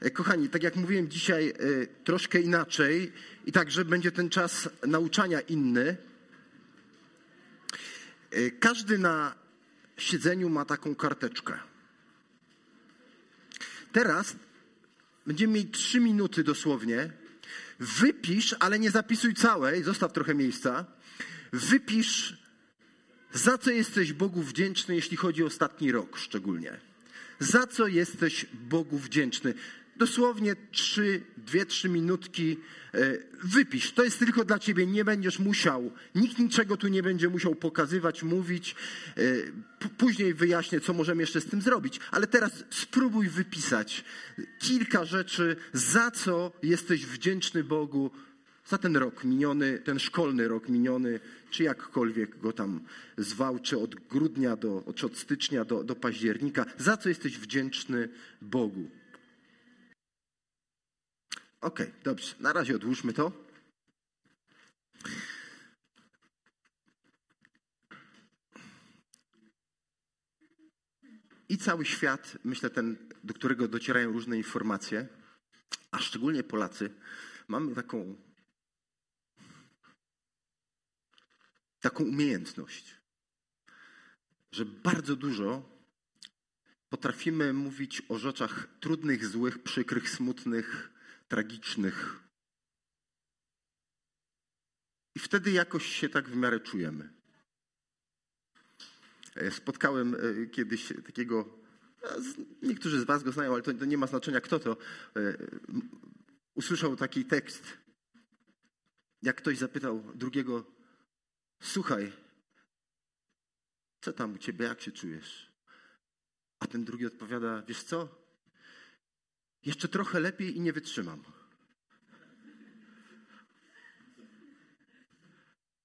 E, kochani, tak jak mówiłem dzisiaj, e, troszkę inaczej i także będzie ten czas nauczania inny. E, każdy na siedzeniu ma taką karteczkę. Teraz będziemy mieli trzy minuty dosłownie. Wypisz, ale nie zapisuj całej, zostaw trochę miejsca. Wypisz, za co jesteś Bogu wdzięczny, jeśli chodzi o ostatni rok szczególnie. Za co jesteś Bogu wdzięczny? Dosłownie trzy, dwie, trzy minutki e, wypisz. To jest tylko dla ciebie, nie będziesz musiał, nikt niczego tu nie będzie musiał pokazywać, mówić. E, później wyjaśnię, co możemy jeszcze z tym zrobić, ale teraz spróbuj wypisać kilka rzeczy, za co jesteś wdzięczny Bogu za ten rok miniony, ten szkolny rok miniony, czy jakkolwiek go tam zwał, czy od grudnia do, czy od stycznia do, do października, za co jesteś wdzięczny Bogu. Okej, okay, dobrze. Na razie odłóżmy to. I cały świat, myślę, ten, do którego docierają różne informacje, a szczególnie Polacy, mamy taką, taką umiejętność, że bardzo dużo potrafimy mówić o rzeczach trudnych, złych, przykrych, smutnych, tragicznych. I wtedy jakoś się tak w miarę czujemy. E, spotkałem e, kiedyś takiego, niektórzy z Was go znają, ale to, nie ma znaczenia kto to. E, usłyszał taki tekst. Jak ktoś zapytał drugiego, słuchaj, co tam u ciebie, jak się czujesz? A ten drugi odpowiada, wiesz co? Jeszcze trochę lepiej i nie wytrzymam.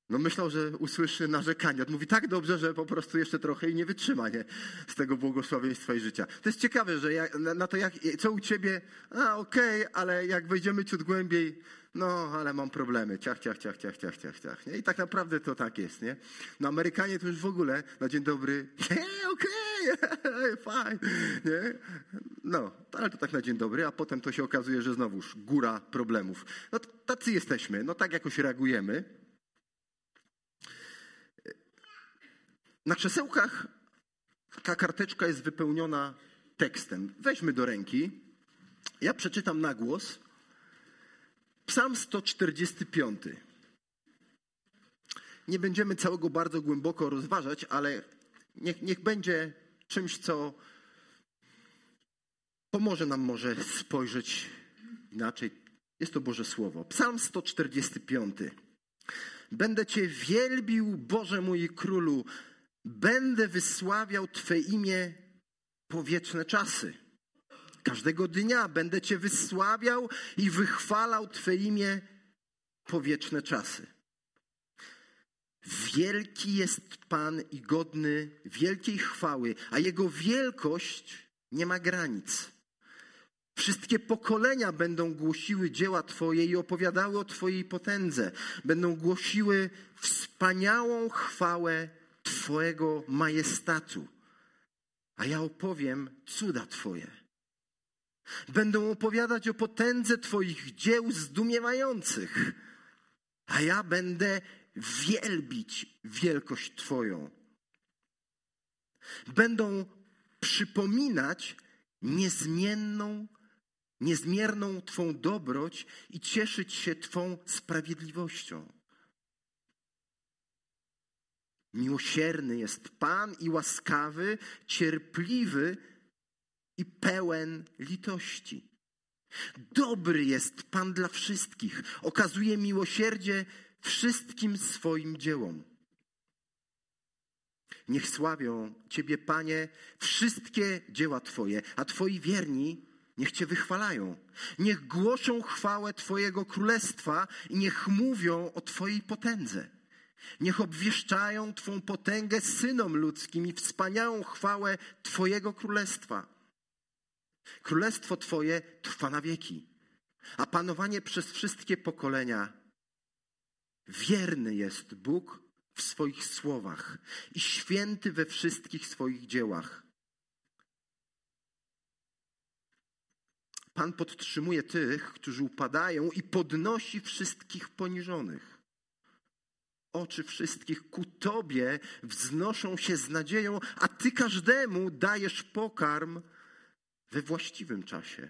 No myślał, że usłyszy narzekanie. Mówi tak dobrze, że po prostu jeszcze trochę i nie wytrzyma nie? z tego błogosławieństwa i życia. To jest ciekawe, że na, na, to, jak, co u ciebie, a okej, okay, ale jak wejdziemy ciut głębiej, no ale mam problemy, ciach, ciach, ciach, ciach, ciach, ciach, ciach. Nie? I tak naprawdę to tak jest. Nie? No Amerykanie to już w ogóle na dzień dobry, okej, okay, fajnie. Nie? No, ale to tak na dzień dobry, a potem to się okazuje, że znowuż góra problemów. No tacy jesteśmy, no tak jakoś reagujemy. Na krzesełkach ta karteczka jest wypełniona tekstem. Weźmy do ręki. Ja przeczytam na głos. Psalm 145. Nie będziemy całego bardzo głęboko rozważać, ale niech, niech będzie czymś, co pomoże nam może spojrzeć inaczej. Jest to Boże Słowo. Psalm 145. Będę Cię wielbił, Boże mój królu, będę wysławiał Twe imię po wieczne czasy. Każdego dnia będę Cię wysławiał i wychwalał Twe imię po wieczne czasy. Wielki jest Pan i godny wielkiej chwały, a Jego wielkość nie ma granic. Wszystkie pokolenia będą głosiły dzieła Twoje i opowiadały o Twojej potędze. Będą głosiły wspaniałą chwałę Twojego majestatu. A ja opowiem cuda Twoje. Będą opowiadać o potędze Twoich dzieł zdumiewających. A ja będę wielbić wielkość Twoją. Będą przypominać niezmienną niezmierną Twą dobroć i cieszyć się Twą sprawiedliwością. Miłosierny jest Pan i łaskawy, cierpliwy i pełen litości. Dobry jest Pan dla wszystkich, okazuje miłosierdzie wszystkim swoim dziełom. Niech sławią Ciebie, Panie, wszystkie dzieła Twoje, a Twoi wierni Niech Cię wychwalają. Niech głoszą chwałę Twojego królestwa i niech mówią o Twojej potędze. Niech obwieszczają Twą potęgę synom ludzkim i wspaniałą chwałę Twojego królestwa. Królestwo Twoje trwa na wieki, a panowanie przez wszystkie pokolenia. Wierny jest Bóg w swoich słowach i święty we wszystkich swoich dziełach. Pan podtrzymuje tych, którzy upadają i podnosi wszystkich poniżonych. Oczy wszystkich ku Tobie wznoszą się z nadzieją, a Ty każdemu dajesz pokarm we właściwym czasie.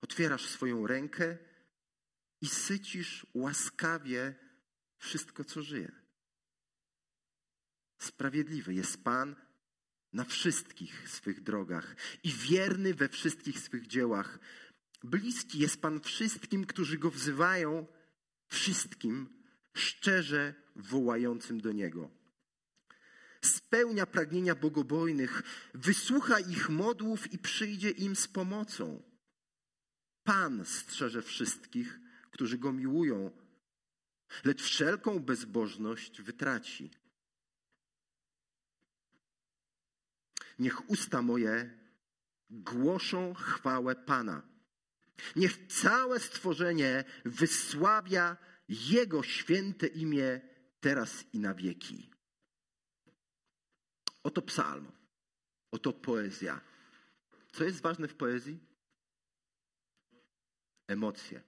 Otwierasz swoją rękę i sycisz łaskawie wszystko, co żyje. Sprawiedliwy jest Pan na wszystkich swych drogach i wierny we wszystkich swych dziełach. Bliski jest Pan wszystkim, którzy Go wzywają, wszystkim szczerze wołającym do Niego. Spełnia pragnienia bogobojnych, wysłucha ich modłów i przyjdzie im z pomocą. Pan strzeże wszystkich, którzy Go miłują, lecz wszelką bezbożność wytraci. Niech usta moje głoszą chwałę Pana. Niech całe stworzenie wysławia Jego święte imię teraz i na wieki. Oto psalm, oto poezja. Co jest ważne w poezji? Emocje.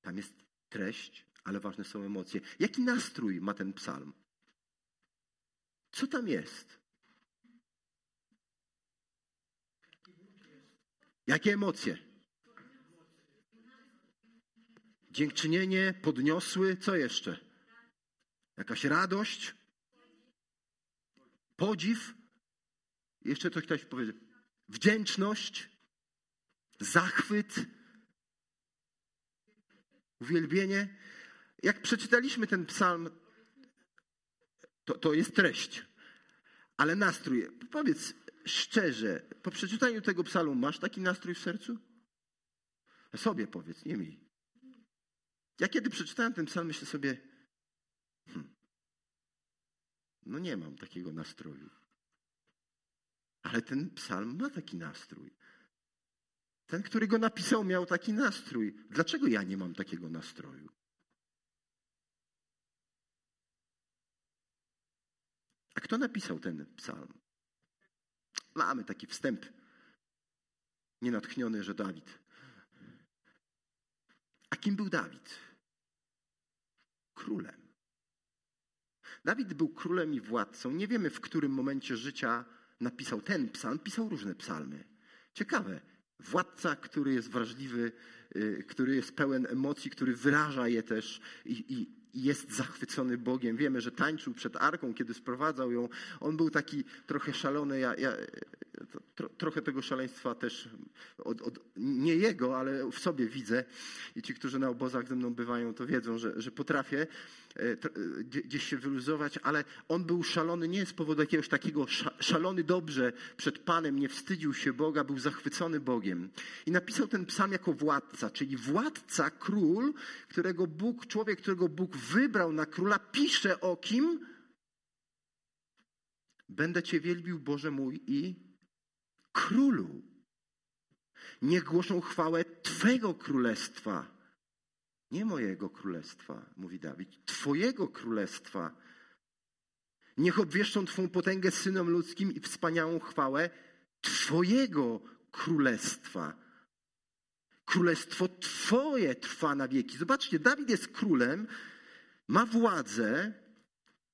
Tam jest treść, ale ważne są emocje. Jaki nastrój ma ten psalm? Co tam jest? Jakie emocje? Dziękczynienie, podniosły, co jeszcze? Jakaś radość? Podziw? Jeszcze coś ktoś powiedzieć. Wdzięczność? Zachwyt? Uwielbienie? Jak przeczytaliśmy ten psalm, to, to jest treść. Ale nastrój, powiedz, szczerze, po przeczytaniu tego psalmu masz taki nastrój w sercu? Sobie powiedz, nie mi. Ja kiedy przeczytałem ten psalm, myślę sobie, hmm, no nie mam takiego nastroju. Ale ten psalm ma taki nastrój. Ten, który go napisał, miał taki nastrój. Dlaczego ja nie mam takiego nastroju? A kto napisał ten psalm? Mamy taki wstęp nienatchniony, że Dawid. A kim był Dawid? Królem. Dawid był królem i władcą. Nie wiemy, w którym momencie życia napisał ten psalm. Pisał różne psalmy. Ciekawe. Władca, który jest wrażliwy, y, który jest pełen emocji, który wyraża je też i, i, jest zachwycony Bogiem. Wiemy, że tańczył przed arką, kiedy sprowadzał ją. On był taki trochę szalony. Ja, ja tro, trochę tego szaleństwa też, od, od, nie jego, ale w sobie widzę. I ci, którzy na obozach ze mną bywają, to wiedzą, że, że potrafię gdzieś się wyluzować, ale on był szalony nie z powodu jakiegoś takiego szalony dobrze przed Panem, nie wstydził się Boga, był zachwycony Bogiem. I napisał ten psalm jako władca, czyli władca, król, którego Bóg, człowiek, którego Bóg wybrał na króla, pisze o kim? Będę Cię wielbił, Boże mój, i Królu. Niech głoszą chwałę Twego królestwa. Nie mojego królestwa, mówi Dawid, Twojego królestwa. Niech obwieszczą Twą potęgę synom ludzkim i wspaniałą chwałę Twojego królestwa. Królestwo Twoje trwa na wieki. Zobaczcie, Dawid jest królem, ma władzę,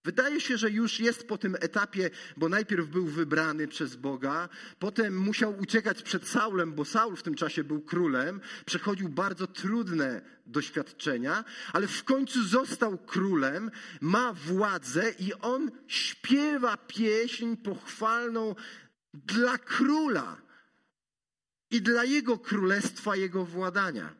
Wydaje się, że już jest po tym etapie, bo najpierw był wybrany przez Boga, potem musiał uciekać przed Saulem, bo Saul w tym czasie był królem, przechodził bardzo trudne doświadczenia, ale w końcu został królem, ma władzę i on śpiewa pieśń pochwalną dla króla i dla jego królestwa, jego władania.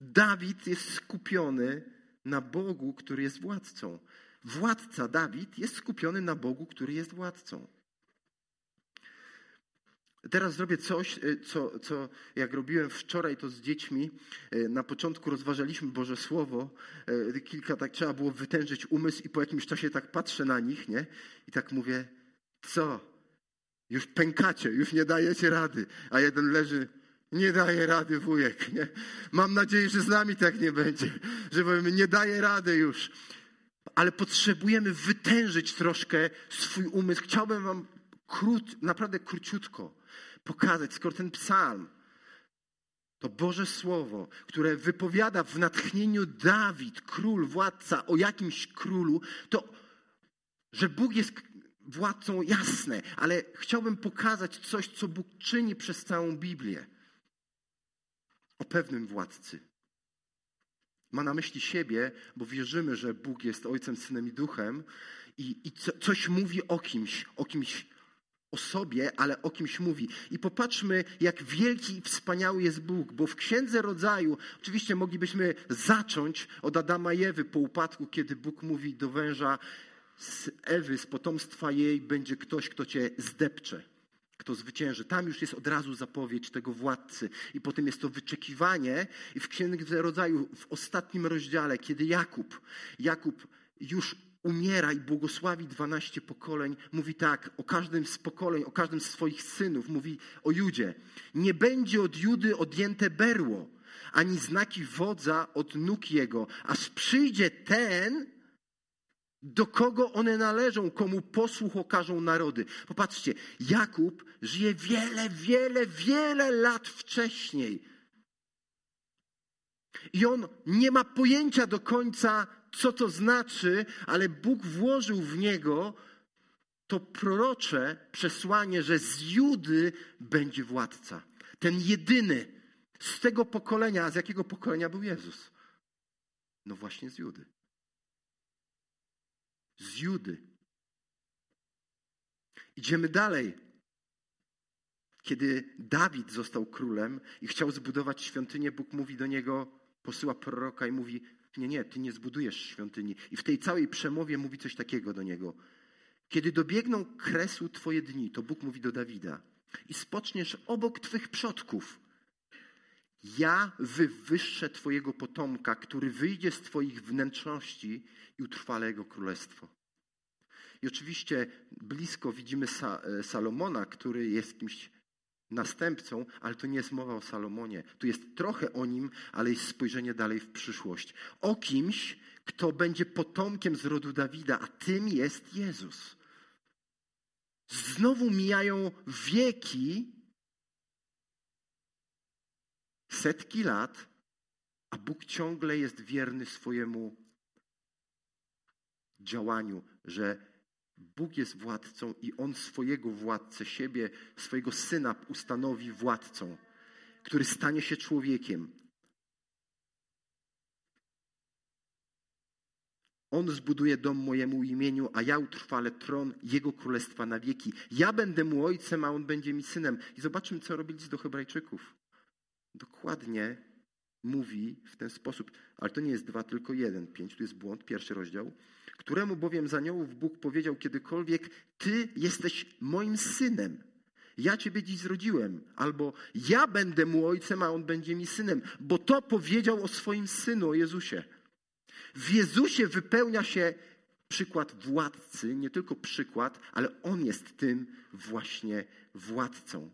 Dawid jest skupiony na Bogu, który jest władcą. Władca Dawid jest skupiony na Bogu, który jest władcą. Teraz zrobię coś, y, co, co jak robiłem wczoraj to z dziećmi. Y, na początku rozważaliśmy Boże Słowo. Y, kilka tak trzeba było wytężyć umysł i po jakimś czasie tak patrzę na nich, nie? I tak mówię, co? Już pękacie, już nie dajecie rady. A jeden leży, nie daje rady wujek. Nie? Mam nadzieję, że z nami tak nie będzie, że powiemy, nie daje rady już. Ale potrzebujemy wytężyć troszkę swój umysł. Chciałbym wam krót, naprawdę króciutko pokazać, skoro ten psalm to Boże Słowo, które wypowiada w natchnieniu Dawid, król, władca, o jakimś królu, to że Bóg jest władcą jasne, ale chciałbym pokazać coś, co Bóg czyni przez całą Biblię. O pewnym władcy. Ma na myśli siebie, bo wierzymy, że Bóg jest Ojcem, Synem i Duchem i, i co, coś mówi o kimś, o kimś o sobie, ale o kimś mówi. I popatrzmy, jak wielki i wspaniały jest Bóg, bo w Księdze Rodzaju, oczywiście moglibyśmy zacząć od Adama i Ewy po upadku, kiedy Bóg mówi do węża, z Ewy, z potomstwa jej będzie ktoś, kto cię zdepcze, kto zwycięży. Tam już jest od razu zapowiedź tego władcy. I potem jest to wyczekiwanie. I w Księdze Rodzaju, w ostatnim rozdziale, kiedy Jakub, Jakub już umiera i błogosławi dwanaście pokoleń, mówi tak o każdym z pokoleń, o każdym z swoich synów, mówi o Judzie. Nie będzie od Judy odjęte berło, ani znaki wodza od nóg jego, aż przyjdzie ten, do kogo one należą, komu posłuch okażą narody. Popatrzcie, Jakub żyje wiele, wiele, wiele lat wcześniej. I on nie ma pojęcia do końca, co to znaczy, ale Bóg włożył w niego to prorocze przesłanie, że z Judy będzie władca. Ten jedyny z tego pokolenia, a z jakiego pokolenia był Jezus? No właśnie z Judy. Z Judy. Idziemy dalej. Kiedy Dawid został królem i chciał zbudować świątynię, Bóg mówi do niego, posyła proroka i mówi: nie, nie, ty nie zbudujesz świątyni. I w tej całej przemowie mówi coś takiego do niego. Kiedy dobiegną kresu twoje dni, to Bóg mówi do Dawida, i spoczniesz obok twych przodków, ja wywyższę twojego potomka, który wyjdzie z twoich wnętrzności i utrwalę jego królestwo. I oczywiście blisko widzimy e, Salomona, który jest kimś następcą, ale to nie jest mowa o Salomonie. Tu jest trochę o nim, ale jest spojrzenie dalej w przyszłość. O kimś, kto będzie potomkiem z rodu Dawida, a tym jest Jezus. Znowu mijają wieki, setki lat, a Bóg ciągle jest wierny swojemu działaniu, że Bóg jest władcą i On swojego władcę, siebie, swojego syna ustanowi władcą, który stanie się człowiekiem. On zbuduje dom mojemu imieniu, a ja utrwalę tron Jego królestwa na wieki. Ja będę mu ojcem, a on będzie mi synem. I zobaczmy, co robili do Hebrajczyków. Dokładnie mówi w ten sposób, ale to nie jest dwa, tylko jeden. Pięć, tu jest błąd, pierwszy rozdział któremu bowiem z aniołów Bóg powiedział kiedykolwiek, Ty jesteś moim synem. Ja Ciebie dziś zrodziłem. Albo ja będę mu ojcem, a on będzie mi synem. Bo to powiedział o swoim synu, o Jezusie. W Jezusie wypełnia się przykład władcy, nie tylko przykład, ale on jest tym właśnie władcą.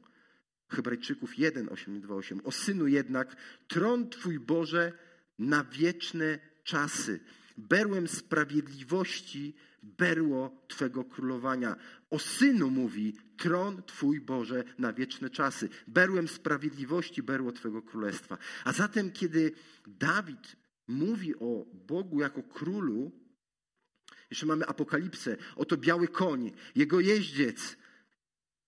Hebrajczyków 1, 8, 2, 8. O synu jednak, tron Twój Boże na wieczne czasy berłem sprawiedliwości, berło Twego królowania. O synu mówi, tron Twój Boże na wieczne czasy. Berłem sprawiedliwości, berło Twego królestwa. A zatem, kiedy Dawid mówi o Bogu jako królu, jeszcze mamy apokalipsę, oto biały koń, jego jeździec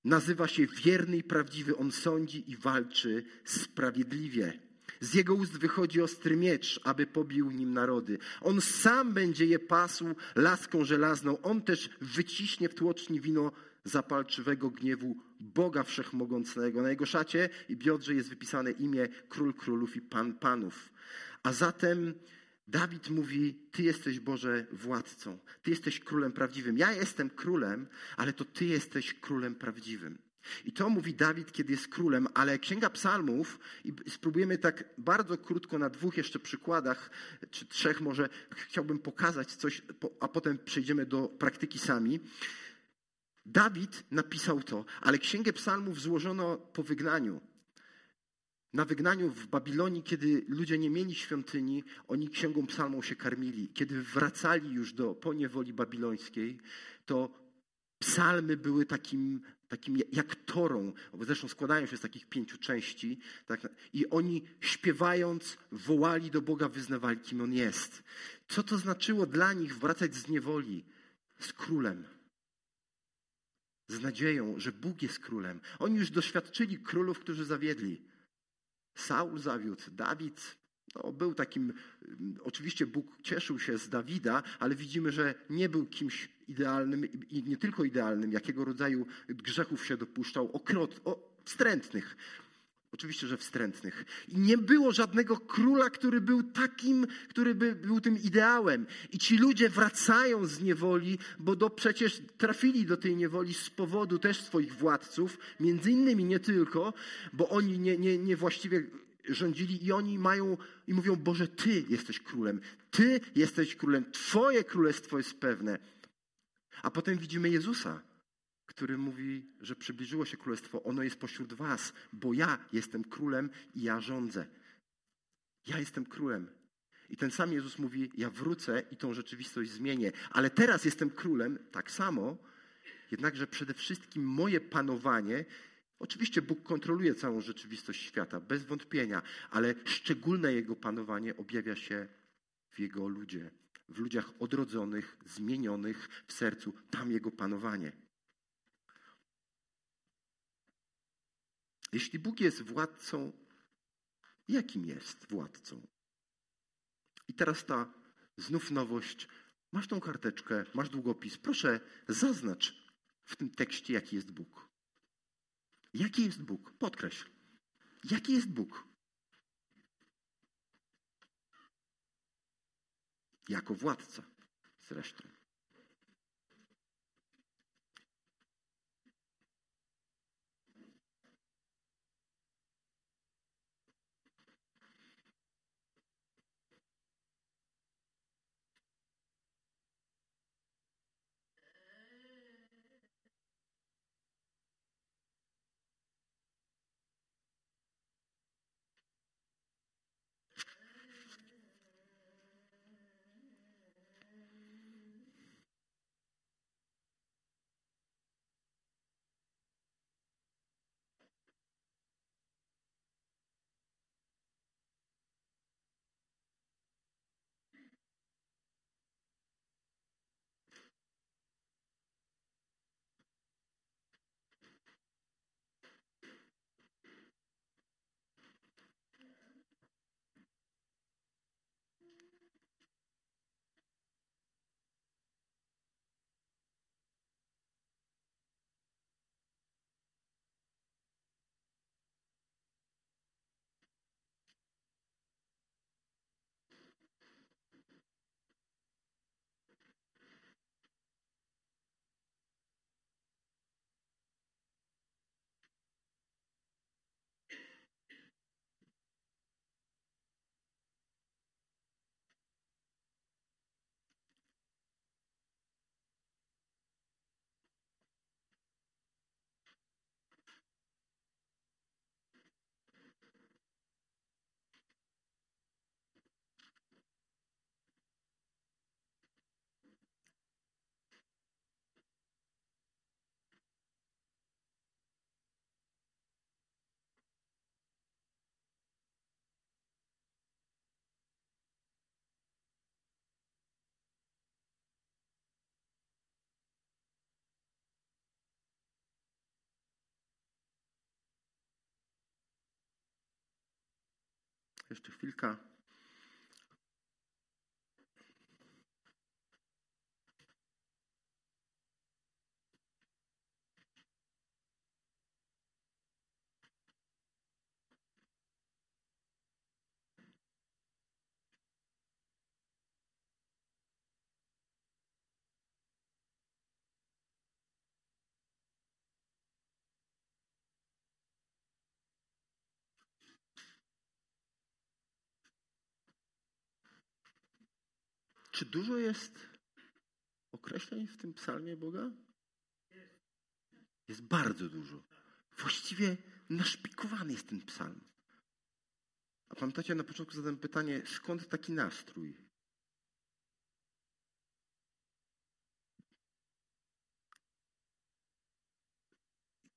nazywa się wierny i prawdziwy. On sądzi i walczy sprawiedliwie. Z jego ust wychodzi ostry miecz, aby pobił nim narody. On sam będzie je pasł laską żelazną. On też wyciśnie w tłoczni wino zapalczywego gniewu Boga Wszechmogącego. Na jego szacie i biodrze jest wypisane imię Król Królów i Pan Panów. A zatem Dawid mówi: Ty jesteś Boże władcą, Ty jesteś królem prawdziwym. Ja jestem królem, ale to Ty jesteś królem prawdziwym. I to mówi Dawid, kiedy jest królem, ale Księga Psalmów, i spróbujemy tak bardzo krótko na dwóch jeszcze przykładach, czy trzech może, chciałbym pokazać coś, a potem przejdziemy do praktyki sami. Dawid napisał to, ale Księgę Psalmów złożono po wygnaniu. Na wygnaniu w Babilonii, kiedy ludzie nie mieli świątyni, oni Księgą Psalmą się karmili. Kiedy wracali już do poniewoli babilońskiej, to psalmy były takim takim jak torą, bo zresztą składają się z takich pięciu części, tak, i oni śpiewając wołali do Boga, wyznawali, kim On jest. Co to znaczyło dla nich wracać z niewoli z królem? Z nadzieją, że Bóg jest królem. Oni już doświadczyli królów, którzy zawiedli. Saul zawiódł, Dawid no, był takim, oczywiście Bóg cieszył się z Dawida, ale widzimy, że nie był kimś idealnym i nie tylko idealnym, jakiego rodzaju grzechów się dopuszczał, okrot, o, wstrętnych. Oczywiście, że wstrętnych. I nie było żadnego króla, który był takim, który by był tym ideałem. I ci ludzie wracają z niewoli, bo do, przecież trafili do tej niewoli z powodu też swoich władców, między innymi nie tylko, bo oni nie, nie, nie właściwie rządzili i oni mają i mówią: Boże, Ty jesteś królem, Ty jesteś królem, Twoje królestwo jest pewne. A potem widzimy Jezusa, który mówi, że przybliżyło się królestwo, ono jest pośród Was, bo ja jestem królem i ja rządzę. Ja jestem królem. I ten sam Jezus mówi: Ja wrócę i tą rzeczywistość zmienię, ale teraz jestem królem tak samo, jednakże przede wszystkim moje panowanie Oczywiście Bóg kontroluje całą rzeczywistość świata, bez wątpienia, ale szczególne Jego panowanie objawia się w Jego ludzie, w ludziach odrodzonych, zmienionych w sercu. Tam Jego panowanie. Jeśli Bóg jest władcą, jakim jest władcą? I teraz ta znów nowość. Masz tą karteczkę, masz długopis. Proszę, zaznacz w tym tekście, jaki jest Bóg. Jaki jest Bóg? Podkreśl. Jaki jest Bóg? Jako władca zresztą. Jeszcze chwilka. Czy dużo jest określeń w tym psalmie Boga? Jest bardzo dużo. Właściwie naszpikowany jest ten psalm. A pamiętacie, na początku zadałem pytanie, skąd taki nastrój?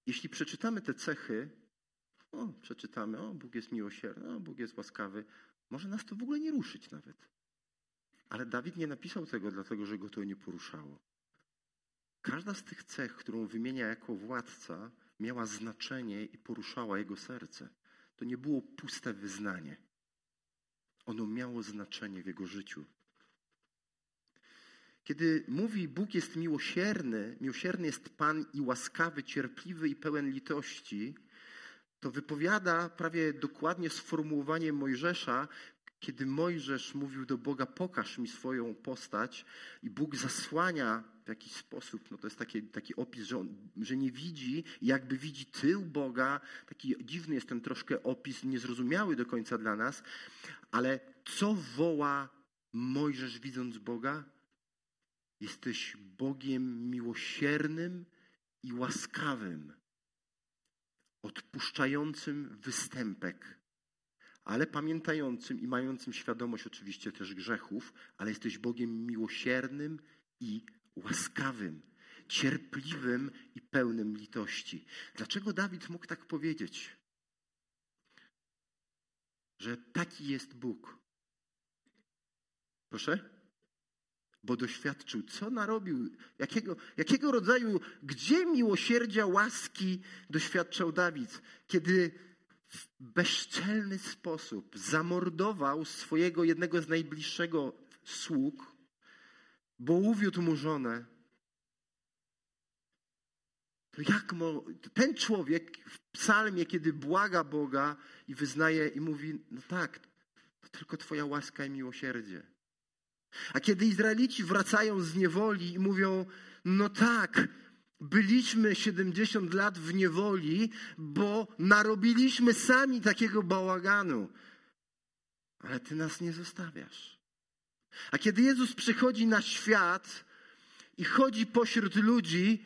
jeśli przeczytamy te cechy, o, przeczytamy, o, Bóg jest miłosierny, o, Bóg jest łaskawy, może nas to w ogóle nie ruszyć nawet. Ale Dawid nie napisał tego dlatego, że go to nie poruszało. Każda z tych cech, którą wymienia jako władca, miała znaczenie i poruszała jego serce. To nie było puste wyznanie. Ono miało znaczenie w jego życiu. Kiedy mówi Bóg jest miłosierny, miłosierny jest Pan i łaskawy, cierpliwy i pełen litości, to wypowiada prawie dokładnie sformułowanie Mojżesza, kiedy Mojżesz mówił do Boga, pokaż mi swoją postać i Bóg zasłania w jakiś sposób, no to jest taki, taki opis, że, on, że nie widzi, jakby widzi tył Boga. Taki dziwny jest ten troszkę opis, niezrozumiały do końca dla nas, ale co woła Mojżesz widząc Boga? Jesteś Bogiem miłosiernym i łaskawym, odpuszczającym występek, ale pamiętającym i mającym świadomość oczywiście też grzechów, ale jesteś Bogiem miłosiernym i łaskawym, cierpliwym i pełnym litości. Dlaczego Dawid mógł tak powiedzieć? Że taki jest Bóg. Proszę? Bo doświadczył, co narobił, jakiego, jakiego rodzaju, gdzie miłosierdzia, łaski doświadczał Dawid, kiedy w bezczelny sposób zamordował swojego jednego z najbliższego sług, bo uwiódł mu żonę. To jak mo, ten człowiek w psalmie, kiedy błaga Boga i wyznaje i mówi, no tak, to tylko Twoja łaska i miłosierdzie. A kiedy Izraelici wracają z niewoli i mówią, no tak, byliśmy 70 lat w niewoli, bo narobiliśmy sami takiego bałaganu, ale Ty nas nie zostawiasz. A kiedy Jezus przychodzi na świat i chodzi pośród ludzi,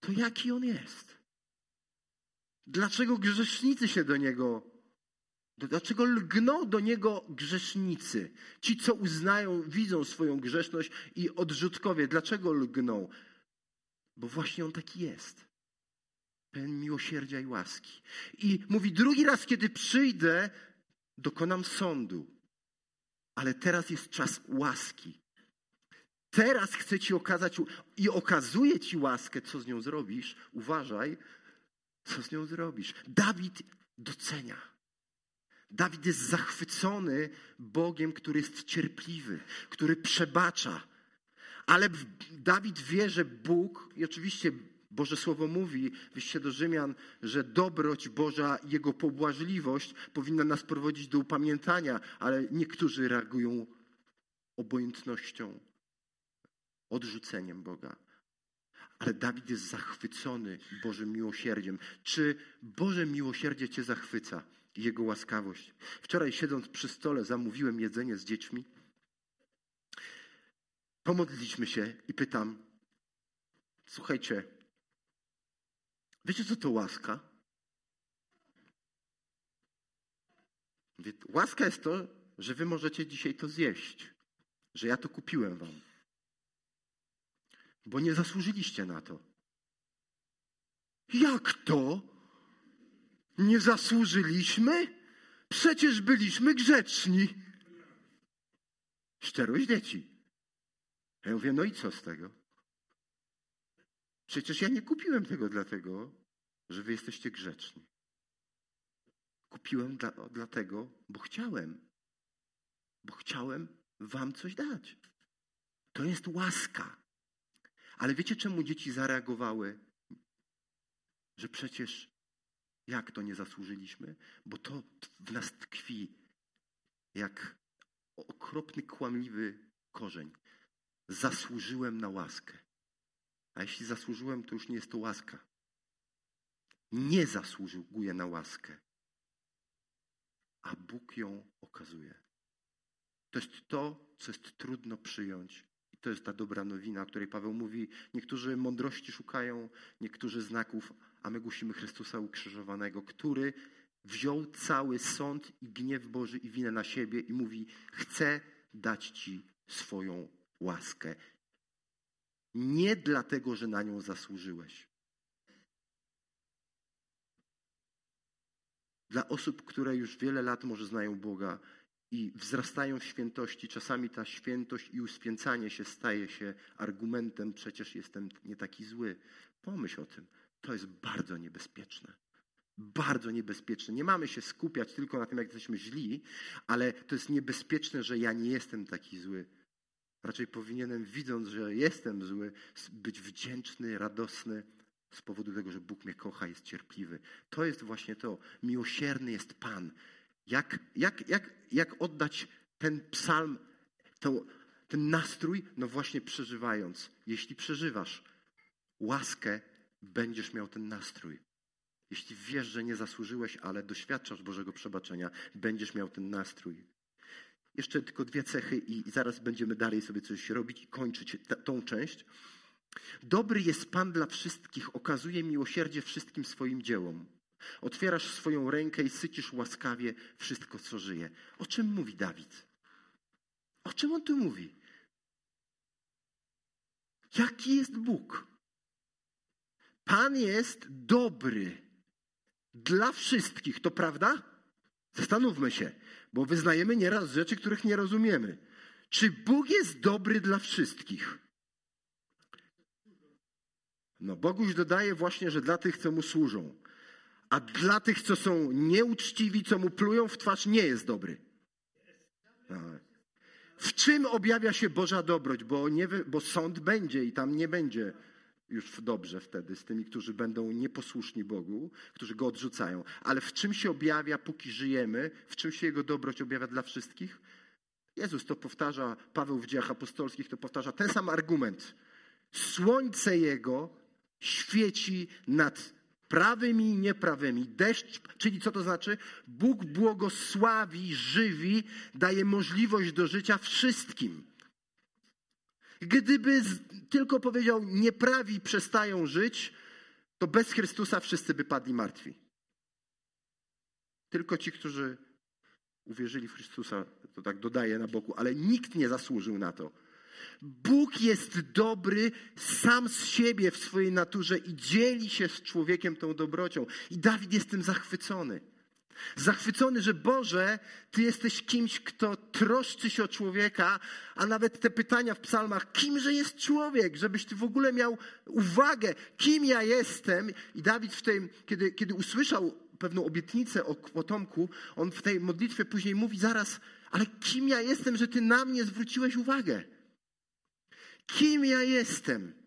to jaki on jest? Dlaczego grzesznicy się do niego, dlaczego lgną do niego grzesznicy? Ci, co uznają, widzą swoją grzeszność i odrzutkowie, dlaczego lgną? Bo właśnie on taki jest. Pełen miłosierdzia i łaski. I mówi, drugi raz, kiedy przyjdę, dokonam sądu ale teraz jest czas łaski. Teraz chcę Ci okazać i okazuję Ci łaskę, co z nią zrobisz. Uważaj, co z nią zrobisz. Dawid docenia. Dawid jest zachwycony Bogiem, który jest cierpliwy, który przebacza. Ale Dawid wie, że Bóg, i oczywiście Boże Słowo mówi w do Rzymian, że dobroć Boża Jego pobłażliwość powinna nas prowadzić do upamiętania, ale niektórzy reagują obojętnością, odrzuceniem Boga. Ale Dawid jest zachwycony Bożym miłosierdziem. Czy Boże miłosierdzie Cię zachwyca? Jego łaskawość. Wczoraj siedząc przy stole zamówiłem jedzenie z dziećmi. Pomodliliśmy się i pytam, słuchajcie, Wiecie, co to łaska? Mówię, łaska jest to, że wy możecie dzisiaj to zjeść, że ja to kupiłem wam. Bo nie zasłużyliście na to. Jak to? Nie zasłużyliśmy? Przecież byliśmy grzeczni. Szczerość dzieci. Ja mówię, no i co z tego? Przecież ja nie kupiłem tego dlatego, że wy jesteście grzeczni. Kupiłem dla, dlatego, bo chciałem. Bo chciałem wam coś dać. To jest łaska. Ale wiecie, czemu dzieci zareagowały? Że przecież jak to nie zasłużyliśmy? Bo to w nas tkwi jak okropny, kłamliwy korzeń. Zasłużyłem na łaskę. A jeśli zasłużyłem, to już nie jest to łaska. Nie zasługuje na łaskę. A Bóg ją okazuje. To jest to, co jest trudno przyjąć. I to jest ta dobra nowina, o której Paweł mówi. Niektórzy mądrości szukają, niektórzy znaków, a my głosimy Chrystusa ukrzyżowanego, który wziął cały sąd i gniew Boży i winę na siebie i mówi: Chcę dać Ci swoją łaskę. nie dlatego, że na nią zasłużyłeś. Dla osób, które już wiele lat może znają Boga i wzrastają w świętości, czasami ta świętość i uświęcanie się staje się argumentem, przecież jestem nie taki zły. Pomyśl o tym. To jest bardzo niebezpieczne. Bardzo niebezpieczne. Nie mamy się skupiać tylko na tym, jak jesteśmy źli, ale to jest niebezpieczne, że ja nie jestem taki zły. Raczej powinienem, widząc, że jestem zły, być wdzięczny, radosny z powodu tego, że Bóg mnie kocha, jest cierpliwy. To jest właśnie to. Miłosierny jest Pan. Jak, jak, jak, jak oddać ten psalm, to, ten nastrój? No właśnie przeżywając. Jeśli przeżywasz łaskę, będziesz miał ten nastrój. Jeśli wiesz, że nie zasłużyłeś, ale doświadczasz Bożego przebaczenia, będziesz miał ten nastrój. Jeszcze tylko dwie cechy i zaraz będziemy dalej sobie coś robić i kończyć tą część. Dobry jest Pan dla wszystkich, okazuje miłosierdzie wszystkim swoim dziełom. Otwierasz swoją rękę i sycisz łaskawie wszystko, co żyje. O czym mówi Dawid? O czym on tu mówi? Jaki jest Bóg? Pan jest dobry dla wszystkich, to prawda? Zastanówmy się, bo wyznajemy nieraz rzeczy, których nie rozumiemy. Czy Bóg jest dobry dla wszystkich? No, Boguś dodaje właśnie, że dla tych, co mu służą. A dla tych, co są nieuczciwi, co mu plują w twarz, nie jest dobry. No. W czym objawia się Boża dobroć? Bo, nie, bo sąd będzie i tam nie będzie już dobrze wtedy z tymi, którzy będą nieposłuszni Bogu, którzy Go odrzucają. Ale w czym się objawia, póki żyjemy? W czym się Jego dobroć objawia dla wszystkich? Jezus to powtarza, Paweł w dziejach apostolskich to powtarza ten sam argument. Słońce Jego świeci nad prawymi i nieprawymi. Deszcz, czyli co to znaczy? Bóg błogosławi, żywi, daje możliwość do życia wszystkim. Gdyby tylko powiedział, nieprawi przestają żyć, to bez Chrystusa wszyscy by padli martwi. Tylko ci, którzy uwierzyli w Chrystusa, to tak dodaje na boku, ale nikt nie zasłużył na to. Bóg jest dobry sam z siebie w swojej naturze i dzieli się z człowiekiem tą dobrocią. I Dawid jest tym zachwycony. Zachwycony, że Boże, Ty jesteś kimś, kto troszczy się o człowieka, a nawet te pytania w psalmach, kimże jest człowiek, żebyś Ty w ogóle miał uwagę, kim ja jestem. I Dawid w tej, kiedy, kiedy usłyszał pewną obietnicę o potomku, on w tej modlitwie później mówi zaraz, ale kim ja jestem, że Ty na mnie zwróciłeś uwagę? Kim ja jestem?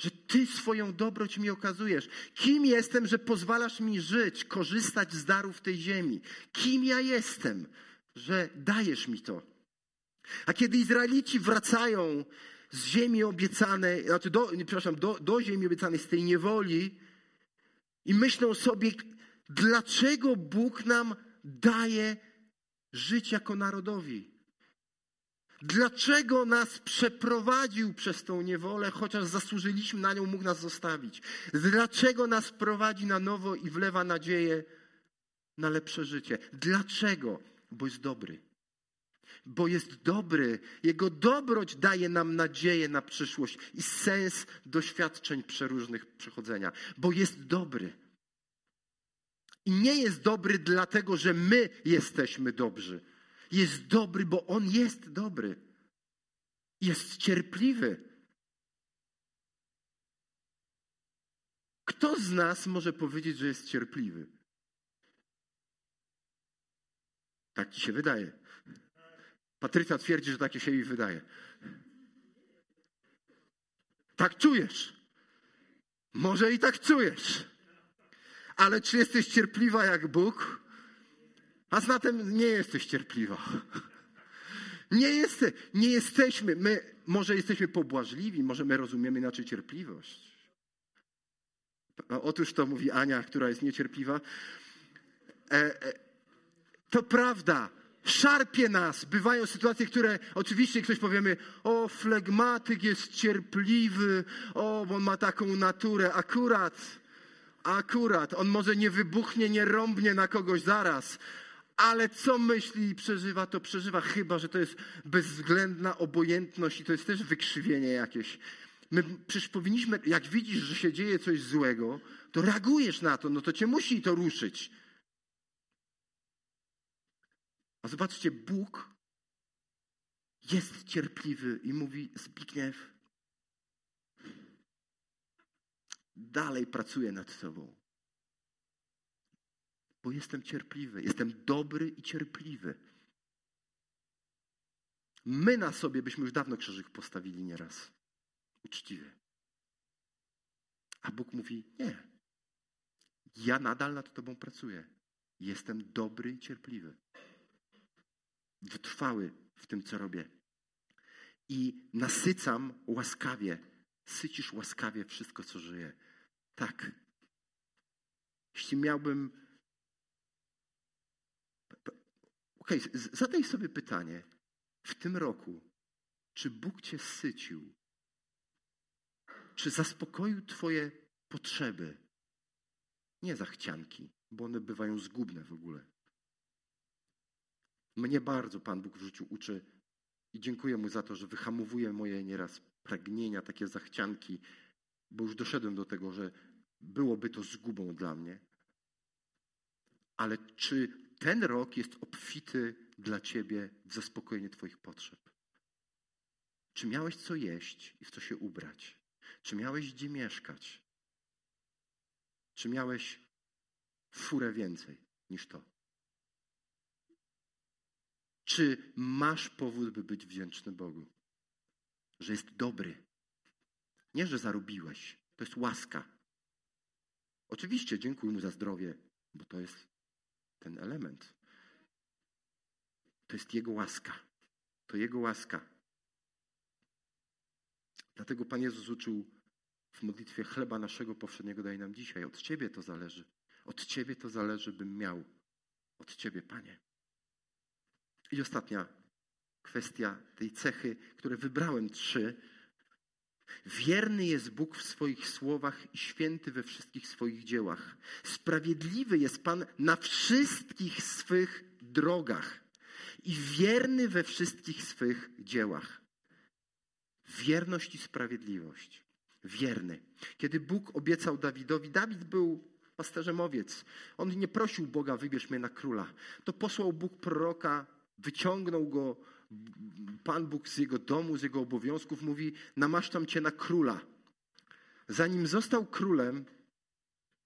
Że Ty swoją dobroć mi okazujesz. Kim jestem, że pozwalasz mi żyć, korzystać z darów tej ziemi? Kim ja jestem, że dajesz mi to? A kiedy Izraelici wracają z ziemi obiecanej, znaczy do, przepraszam, do, do ziemi obiecanej, z tej niewoli i myślą sobie, dlaczego Bóg nam daje żyć jako narodowi? Dlaczego nas przeprowadził przez tą niewolę, chociaż zasłużyliśmy na nią, mógł nas zostawić? Dlaczego nas prowadzi na nowo i wlewa nadzieję na lepsze życie? Dlaczego? Bo jest dobry. Bo jest dobry. Jego dobroć daje nam nadzieję na przyszłość i sens doświadczeń przeróżnych przechodzenia. Bo jest dobry. I nie jest dobry dlatego, że my jesteśmy dobrzy jest dobry, bo On jest dobry. Jest cierpliwy. Kto z nas może powiedzieć, że jest cierpliwy? Tak ci się wydaje. Patrycja twierdzi, że tak się jej wydaje. Tak czujesz. Może i tak czujesz. Ale czy jesteś cierpliwa jak Bóg? A zatem nie jesteś cierpliwa. Nie, jeste, nie jesteśmy, my może jesteśmy pobłażliwi, może my rozumiemy inaczej cierpliwość. Otóż to mówi Ania, która jest niecierpliwa. E, e, to prawda, szarpie nas. Bywają sytuacje, które oczywiście ktoś powiemy, o, flegmatyk jest cierpliwy, o, on ma taką naturę. Akurat, akurat, on może nie wybuchnie, nie rąbnie na kogoś zaraz, ale co myśli i przeżywa, to przeżywa, chyba że to jest bezwzględna obojętność i to jest też wykrzywienie jakieś. My przecież powinniśmy, jak widzisz, że się dzieje coś złego, to reagujesz na to, no to cię musi to ruszyć. A zobaczcie, Bóg jest cierpliwy i mówi: Zbigniew, dalej pracuję nad Tobą. Bo jestem cierpliwy, jestem dobry i cierpliwy. My na sobie byśmy już dawno krzyżyk postawili nieraz. Uczciwie. A Bóg mówi: Nie. Ja nadal nad Tobą pracuję. Jestem dobry i cierpliwy. Wytrwały w tym, co robię. I nasycam łaskawie. Sycisz łaskawie wszystko, co żyje. Tak. Jeśli miałbym. Okej, okay, zadaj sobie pytanie. W tym roku, czy Bóg Cię sycił? Czy zaspokoił Twoje potrzeby? Nie zachcianki, bo one bywają zgubne w ogóle. Mnie bardzo Pan Bóg w życiu uczy i dziękuję Mu za to, że wyhamowuje moje nieraz pragnienia, takie zachcianki, bo już doszedłem do tego, że byłoby to zgubą dla mnie. Ale czy ten rok jest obfity dla Ciebie w zaspokojenie Twoich potrzeb? Czy miałeś co jeść i w co się ubrać? Czy miałeś gdzie mieszkać? Czy miałeś furę więcej niż to? Czy masz powód, by być wdzięczny Bogu? Że jest dobry. Nie, że zarobiłeś. To jest łaska. Oczywiście dziękuję mu za zdrowie, bo to jest ten element. To jest Jego łaska. To Jego łaska. Dlatego Pan Jezus uczył w modlitwie chleba naszego powszedniego daj nam dzisiaj. Od Ciebie to zależy. Od Ciebie to zależy, bym miał. Od Ciebie, Panie. I ostatnia kwestia tej cechy, które wybrałem trzy. Wierny jest Bóg w swoich słowach i święty we wszystkich swoich dziełach. Sprawiedliwy jest Pan na wszystkich swych drogach i wierny we wszystkich swych dziełach. Wierność i sprawiedliwość. Wierny. Kiedy Bóg obiecał Dawidowi, Dawid był pasterzem owiec. On nie prosił Boga, wybierz mnie na króla. To posłał Bóg proroka, wyciągnął go Pan Bóg z jego domu, z jego obowiązków, mówi: Namaszczam cię na króla. Zanim został królem,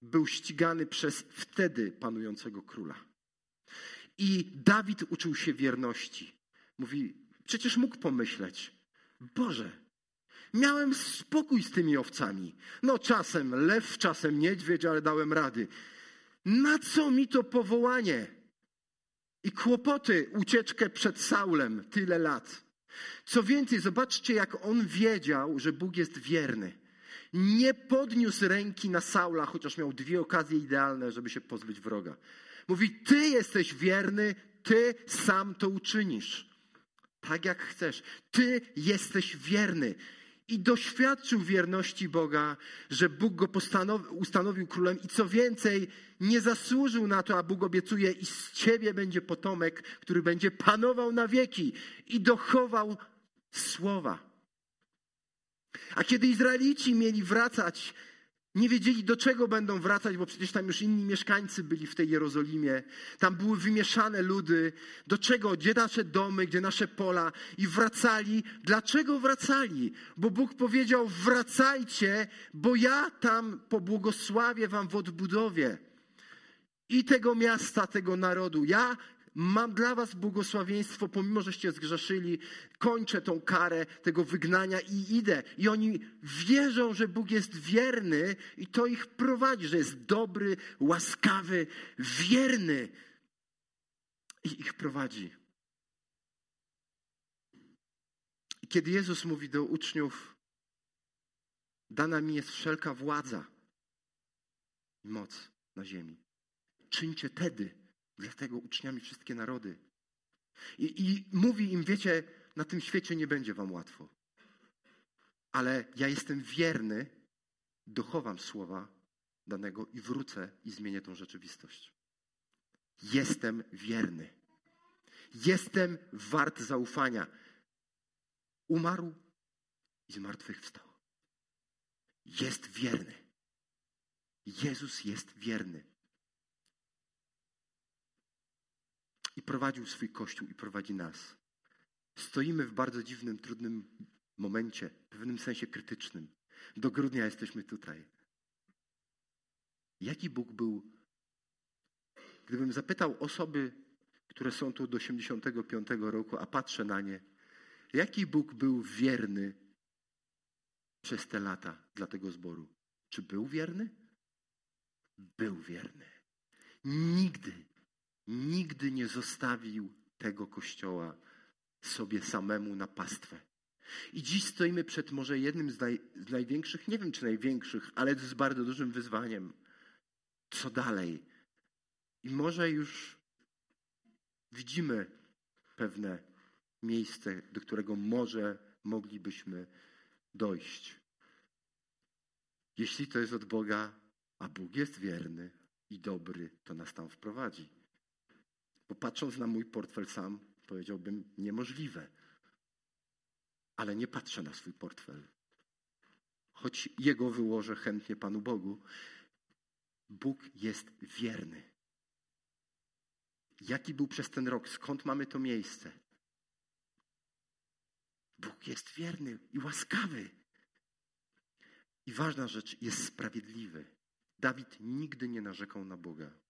był ścigany przez wtedy panującego króla. I Dawid uczył się wierności. Mówi: Przecież mógł pomyśleć, Boże, miałem spokój z tymi owcami. No, czasem lew, czasem niedźwiedź, ale dałem rady. Na co mi to powołanie? I kłopoty, ucieczkę przed Saulem tyle lat. Co więcej, zobaczcie, jak on wiedział, że Bóg jest wierny. Nie podniósł ręki na Saula, chociaż miał dwie okazje idealne, żeby się pozbyć wroga. Mówi: Ty jesteś wierny, ty sam to uczynisz. Tak jak chcesz. Ty jesteś wierny i doświadczył wierności Boga, że Bóg go ustanowił królem i co więcej, nie zasłużył na to, a Bóg obiecuje i z ciebie będzie potomek, który będzie panował na wieki i dochował słowa. A kiedy Izraelici mieli wracać nie wiedzieli, do czego będą wracać, bo przecież tam już inni mieszkańcy byli w tej Jerozolimie. Tam były wymieszane ludy. Do czego? Gdzie nasze domy, gdzie nasze pola? I wracali. Dlaczego wracali? Bo Bóg powiedział: wracajcie, bo ja tam pobłogosławię wam w odbudowie. I tego miasta, tego narodu. Ja mam dla was błogosławieństwo, pomimo żeście zgrzeszyli, kończę tą karę tego wygnania i idę. I oni wierzą, że Bóg jest wierny i to ich prowadzi, że jest dobry, łaskawy, wierny. I ich prowadzi. I kiedy Jezus mówi do uczniów, dana mi jest wszelka władza i moc na ziemi. Czyńcie tedy, Dlatego uczniami wszystkie narody. I, I mówi im, wiecie, na tym świecie nie będzie wam łatwo. Ale ja jestem wierny, dochowam słowa danego i wrócę i zmienię tą rzeczywistość. Jestem wierny. Jestem wart zaufania. Umarł i zmartwychwstał. Jest wierny. Jezus jest wierny. I prowadził swój kościół i prowadzi nas. Stoimy w bardzo dziwnym, trudnym momencie, w pewnym sensie krytycznym. Do grudnia jesteśmy tutaj. Jaki Bóg był? Gdybym zapytał osoby, które są tu do 85 roku, a patrzę na nie, jaki Bóg był wierny przez te lata dla tego zboru? Czy był wierny? Był wierny. Nigdy, nigdy nie zostawił tego kościoła sobie samemu na pastwę. I dziś stoimy przed może jednym z, naj, z największych, nie wiem czy największych, ale z bardzo dużym wyzwaniem. Co dalej? I może już widzimy pewne miejsce, do którego może moglibyśmy dojść. Jeśli to jest od Boga, a Bóg jest wierny i dobry, to nas tam wprowadzi. Bo patrząc na mój portfel sam, powiedziałbym niemożliwe. Ale nie patrzę na swój portfel. Choć jego wyłożę chętnie Panu Bogu, Bóg jest wierny. Jaki był przez ten rok? Skąd mamy to miejsce? Bóg jest wierny i łaskawy. I ważna rzecz, jest sprawiedliwy. Dawid nigdy nie narzekał na Boga.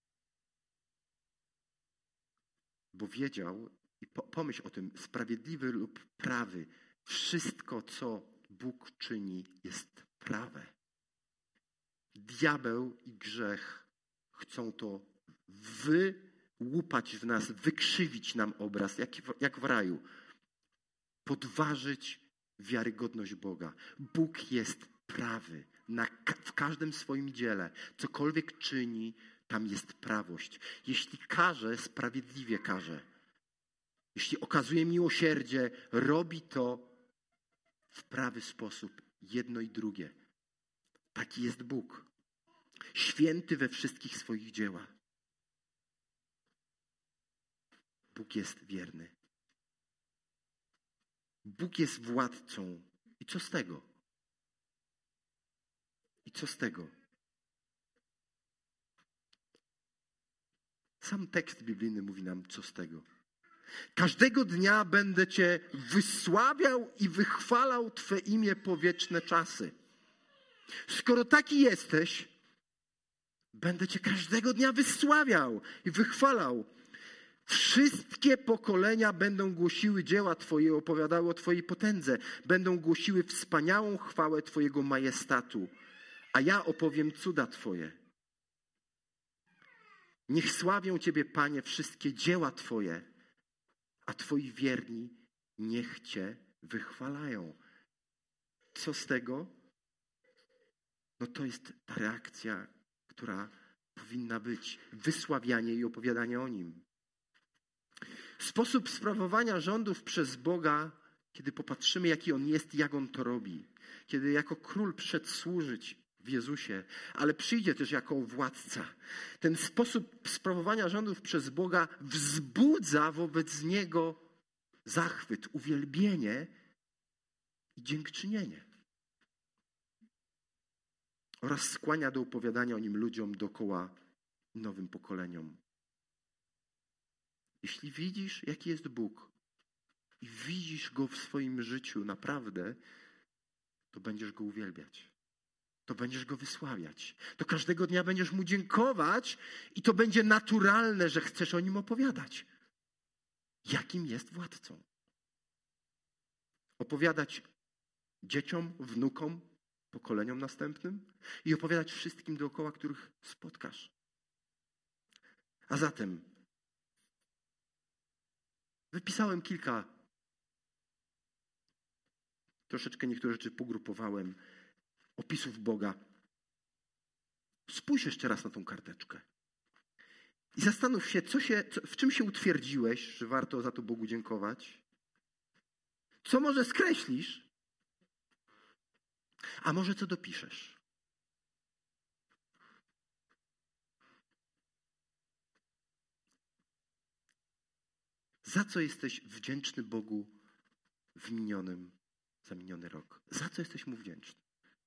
Bo wiedział, i pomyśl o tym, sprawiedliwy lub prawy, wszystko, co Bóg czyni, jest prawe. Diabeł i grzech chcą to wyłupać w nas, wykrzywić nam obraz, jak w, jak w raju. Podważyć wiarygodność Boga. Bóg jest prawy na, w każdym swoim dziele. Cokolwiek czyni, tam jest prawość. Jeśli karze, sprawiedliwie karze. Jeśli okazuje miłosierdzie, robi to w prawy sposób. Jedno i drugie. Taki jest Bóg. Święty we wszystkich swoich dziełach. Bóg jest wierny. Bóg jest władcą. I co z tego? I co z tego? Sam tekst biblijny mówi nam, co z tego. Każdego dnia będę Cię wysławiał i wychwalał Twe imię po wieczne czasy. Skoro taki jesteś, będę Cię każdego dnia wysławiał i wychwalał. Wszystkie pokolenia będą głosiły dzieła Twoje, opowiadały o Twojej potędze, będą głosiły wspaniałą chwałę Twojego majestatu, a ja opowiem cuda Twoje. Niech sławią Ciebie, Panie, wszystkie dzieła Twoje, a Twoi wierni niech Cię wychwalają. Co z tego? No to jest ta reakcja, która powinna być. Wysławianie i opowiadanie o Nim. Sposób sprawowania rządów przez Boga, kiedy popatrzymy, jaki On jest, jak On to robi. Kiedy jako król przyszedł służyć w Jezusie, ale przyjdzie też jako władca. Ten sposób sprawowania rządów przez Boga wzbudza wobec Niego zachwyt, uwielbienie i dziękczynienie. Oraz skłania do opowiadania o Nim ludziom dookoła nowym pokoleniom. Jeśli widzisz, jaki jest Bóg i widzisz Go w swoim życiu naprawdę, to będziesz Go uwielbiać to będziesz go wysławiać. To każdego dnia będziesz mu dziękować i to będzie naturalne, że chcesz o nim opowiadać. Jakim jest władcą? Opowiadać dzieciom, wnukom, pokoleniom następnym i opowiadać wszystkim dookoła, których spotkasz. A zatem wypisałem kilka, troszeczkę niektóre rzeczy pogrupowałem opisów Boga. Spójrz jeszcze raz na tą karteczkę. I zastanów się, co się, w czym się utwierdziłeś, że warto za to Bogu dziękować. Co może skreślisz, a może co dopiszesz. Za co jesteś wdzięczny Bogu w minionym, za miniony rok? Za co jesteś Mu wdzięczny?